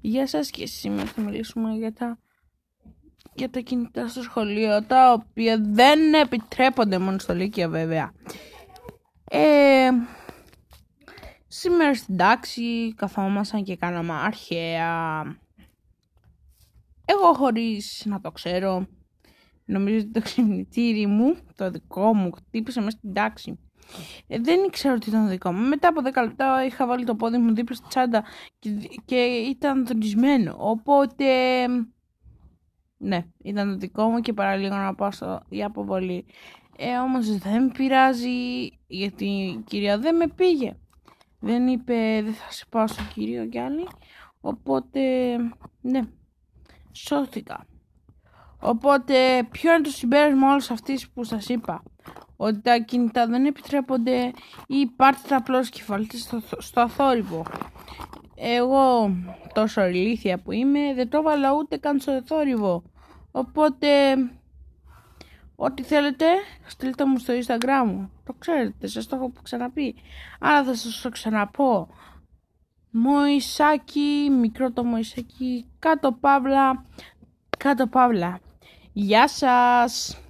Γεια σας και σήμερα θα μιλήσουμε για τα, για τα κινητά στο σχολείο, τα οποία δεν επιτρέπονται μόνο στο Λύκειο βέβαια. Ε, σήμερα στην τάξη καθόμασταν και κάναμε αρχαία. Εγώ χωρίς να το ξέρω, νομίζω ότι το ξυπνητήρι μου, το δικό μου, χτύπησε μέσα στην τάξη. Ε, δεν ήξερα ότι ήταν δικό μου. Μετά από 10 λεπτά είχα βάλει το πόδι μου δίπλα στη τσάντα και, και ήταν δονισμένο. Οπότε, ναι, ήταν το δικό μου και παραλίγο να πάω στο, για αποβολή. Ε, όμως δεν πειράζει γιατί η κυρία δεν με πήγε. Δεν είπε δεν θα σε πάω στο κύριο κι άλλη. Οπότε, ναι, σώθηκα. Οπότε, ποιο είναι το συμπέρασμα όλες αυτής που σας είπα; Ότι τα κινητά δεν επιτρέπονται ή πάρτε τα απλώς και βάλτε στο, στο αθόρυβο. Εγώ τόσο ηλίθια που είμαι δεν το έβαλα ούτε καν στο θόρυβο. Οπότε ό,τι θέλετε στείλτε μου στο instagram μου. Το ξέρετε, σας το έχω ξαναπεί. Άρα θα σας το ξαναπώ. Μωυσάκι, μικρό το Μωυσάκι, κάτω παύλα, κάτω παύλα. Γεια σας!